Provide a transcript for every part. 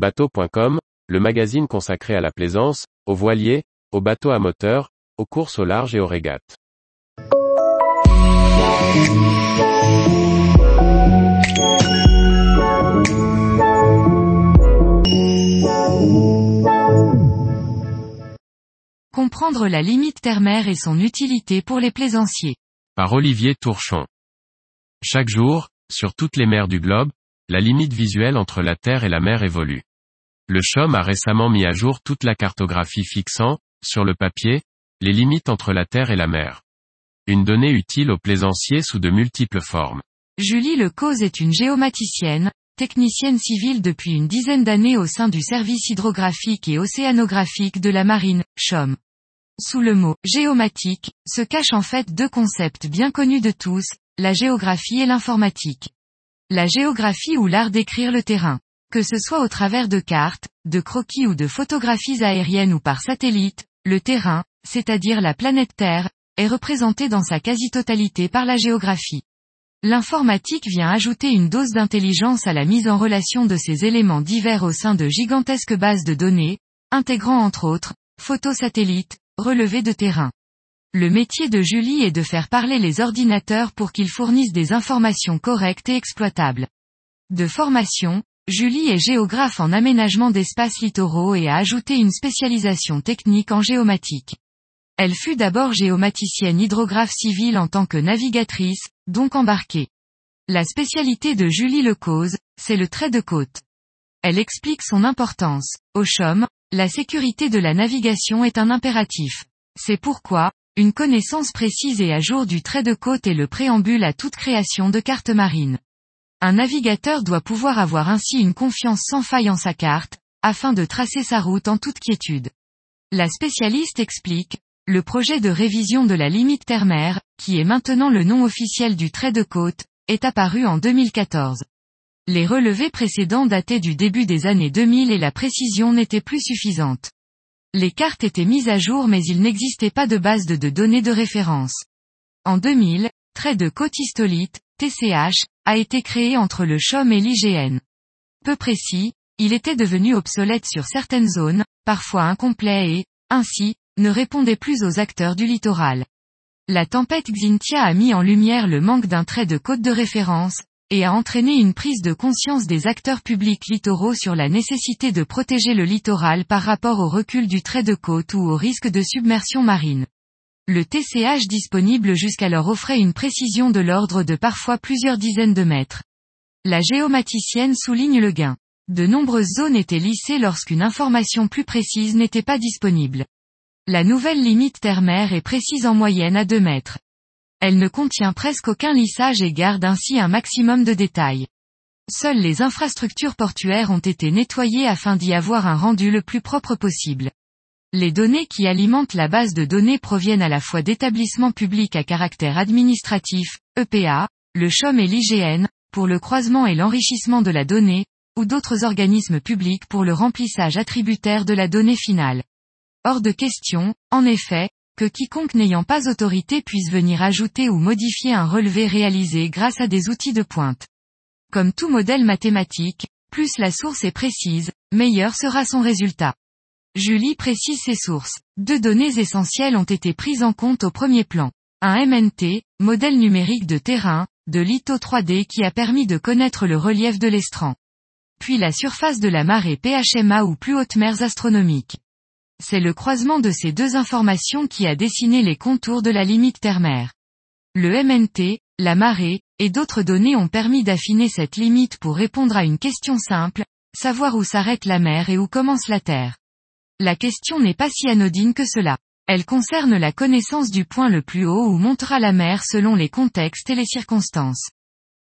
Bateau.com, le magazine consacré à la plaisance, aux voiliers, aux bateaux à moteur, aux courses au large et aux régates. Comprendre la limite ternaire et son utilité pour les plaisanciers. Par Olivier Tourchon. Chaque jour, sur toutes les mers du globe, la limite visuelle entre la Terre et la mer évolue. Le CHOM a récemment mis à jour toute la cartographie fixant, sur le papier, les limites entre la Terre et la mer. Une donnée utile aux plaisanciers sous de multiples formes. Julie Lecause est une géomaticienne, technicienne civile depuis une dizaine d'années au sein du service hydrographique et océanographique de la marine, CHOM. Sous le mot géomatique, se cachent en fait deux concepts bien connus de tous, la géographie et l'informatique. La géographie ou l'art d'écrire le terrain. Que ce soit au travers de cartes, de croquis ou de photographies aériennes ou par satellite, le terrain, c'est-à-dire la planète Terre, est représenté dans sa quasi-totalité par la géographie. L'informatique vient ajouter une dose d'intelligence à la mise en relation de ces éléments divers au sein de gigantesques bases de données, intégrant entre autres, photos satellites, relevés de terrain. Le métier de Julie est de faire parler les ordinateurs pour qu'ils fournissent des informations correctes et exploitables. De formation, Julie est géographe en aménagement d'espaces littoraux et a ajouté une spécialisation technique en géomatique. Elle fut d'abord géomaticienne hydrographe civile en tant que navigatrice, donc embarquée. La spécialité de Julie Lecause, c'est le trait de côte. Elle explique son importance. Au CHOM, la sécurité de la navigation est un impératif. C'est pourquoi, une connaissance précise et à jour du trait de côte est le préambule à toute création de carte marine. Un navigateur doit pouvoir avoir ainsi une confiance sans faille en sa carte, afin de tracer sa route en toute quiétude. La spécialiste explique, le projet de révision de la limite ternaire, qui est maintenant le nom officiel du trait de côte, est apparu en 2014. Les relevés précédents dataient du début des années 2000 et la précision n'était plus suffisante. Les cartes étaient mises à jour mais il n'existait pas de base de, de données de référence. En 2000, trait de côte histolite, TCH, a été créé entre le CHOM et l'IGN. Peu précis, il était devenu obsolète sur certaines zones, parfois incomplet et, ainsi, ne répondait plus aux acteurs du littoral. La tempête Xintia a mis en lumière le manque d'un trait de côte de référence, et a entraîné une prise de conscience des acteurs publics littoraux sur la nécessité de protéger le littoral par rapport au recul du trait de côte ou au risque de submersion marine. Le TCH disponible jusqu'alors offrait une précision de l'ordre de parfois plusieurs dizaines de mètres. La géomaticienne souligne le gain. De nombreuses zones étaient lissées lorsqu'une information plus précise n'était pas disponible. La nouvelle limite ternaire est précise en moyenne à 2 mètres. Elle ne contient presque aucun lissage et garde ainsi un maximum de détails. Seules les infrastructures portuaires ont été nettoyées afin d'y avoir un rendu le plus propre possible. Les données qui alimentent la base de données proviennent à la fois d'établissements publics à caractère administratif, EPA, le CHOM et l'IGN, pour le croisement et l'enrichissement de la donnée, ou d'autres organismes publics pour le remplissage attributaire de la donnée finale. Hors de question, en effet, que quiconque n'ayant pas autorité puisse venir ajouter ou modifier un relevé réalisé grâce à des outils de pointe. Comme tout modèle mathématique, plus la source est précise, meilleur sera son résultat. Julie précise ses sources. Deux données essentielles ont été prises en compte au premier plan. Un MNT, modèle numérique de terrain, de litho 3D qui a permis de connaître le relief de l'estran. Puis la surface de la marée PHMA ou plus hautes mers astronomiques. C'est le croisement de ces deux informations qui a dessiné les contours de la limite ternaire. Le MNT, la marée, et d'autres données ont permis d'affiner cette limite pour répondre à une question simple, savoir où s'arrête la mer et où commence la Terre. La question n'est pas si anodine que cela. Elle concerne la connaissance du point le plus haut où montera la mer selon les contextes et les circonstances.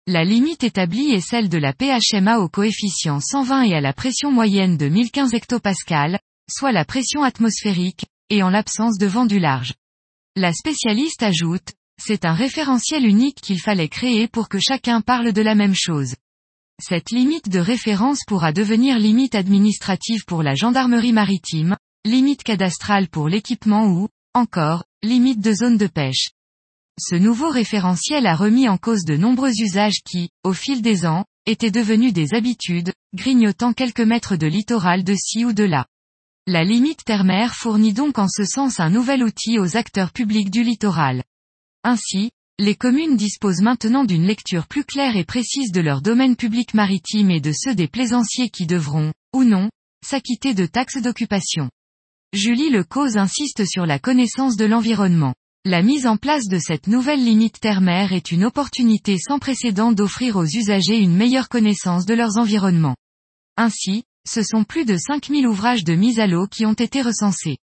La limite établie est celle de la PHMA au coefficient 120 et à la pression moyenne de 1015 hectopascal, soit la pression atmosphérique, et en l'absence de vent du large. La spécialiste ajoute, c'est un référentiel unique qu'il fallait créer pour que chacun parle de la même chose. Cette limite de référence pourra devenir limite administrative pour la gendarmerie maritime, limite cadastrale pour l'équipement ou, encore, limite de zone de pêche. Ce nouveau référentiel a remis en cause de nombreux usages qui, au fil des ans, étaient devenues des habitudes, grignotant quelques mètres de littoral de ci ou de là. La limite terre-mer fournit donc en ce sens un nouvel outil aux acteurs publics du littoral. Ainsi, les communes disposent maintenant d'une lecture plus claire et précise de leur domaine public maritime et de ceux des plaisanciers qui devront, ou non, s'acquitter de taxes d'occupation. Julie Le Cause insiste sur la connaissance de l'environnement. La mise en place de cette nouvelle limite terre-mer est une opportunité sans précédent d'offrir aux usagers une meilleure connaissance de leurs environnements. Ainsi, ce sont plus de 5000 ouvrages de mise à l'eau qui ont été recensés.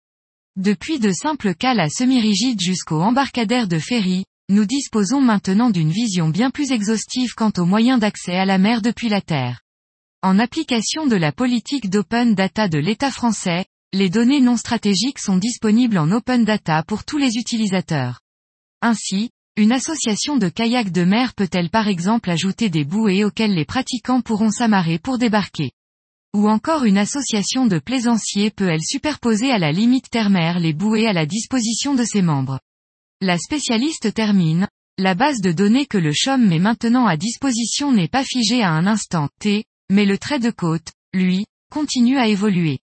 Depuis de simples cales à semi-rigides jusqu'aux embarcadères de ferry, nous disposons maintenant d'une vision bien plus exhaustive quant aux moyens d'accès à la mer depuis la Terre. En application de la politique d'open data de l'État français, les données non stratégiques sont disponibles en open data pour tous les utilisateurs. Ainsi, une association de kayaks de mer peut-elle par exemple ajouter des bouées auxquelles les pratiquants pourront s'amarrer pour débarquer? Ou encore une association de plaisanciers peut-elle superposer à la limite terre-mer les bouées à la disposition de ses membres? La spécialiste termine, la base de données que le CHOM met maintenant à disposition n'est pas figée à un instant T, mais le trait de côte, lui, continue à évoluer.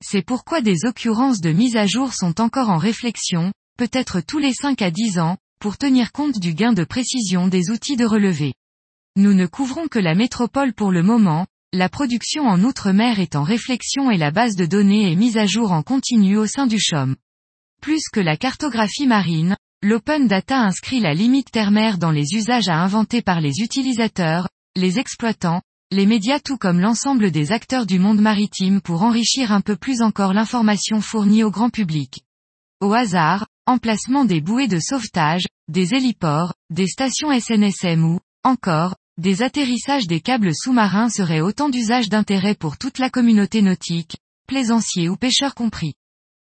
C'est pourquoi des occurrences de mise à jour sont encore en réflexion, peut-être tous les 5 à 10 ans, pour tenir compte du gain de précision des outils de relevé. Nous ne couvrons que la métropole pour le moment, la production en outre-mer est en réflexion et la base de données est mise à jour en continu au sein du CHOM. Plus que la cartographie marine, L'open data inscrit la limite terre-mer dans les usages à inventer par les utilisateurs, les exploitants, les médias tout comme l'ensemble des acteurs du monde maritime pour enrichir un peu plus encore l'information fournie au grand public. Au hasard, emplacement des bouées de sauvetage, des héliports, des stations SNSM ou, encore, des atterrissages des câbles sous-marins seraient autant d'usages d'intérêt pour toute la communauté nautique, plaisanciers ou pêcheurs compris.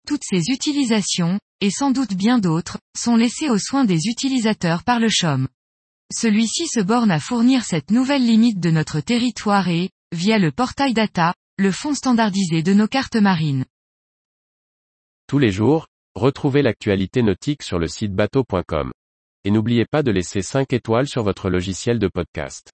Toutes ces utilisations, et sans doute bien d'autres, sont laissées aux soins des utilisateurs par le CHOM. Celui-ci se borne à fournir cette nouvelle limite de notre territoire et, via le portail data, le fond standardisé de nos cartes marines. Tous les jours, retrouvez l'actualité nautique sur le site bateau.com. Et n'oubliez pas de laisser 5 étoiles sur votre logiciel de podcast.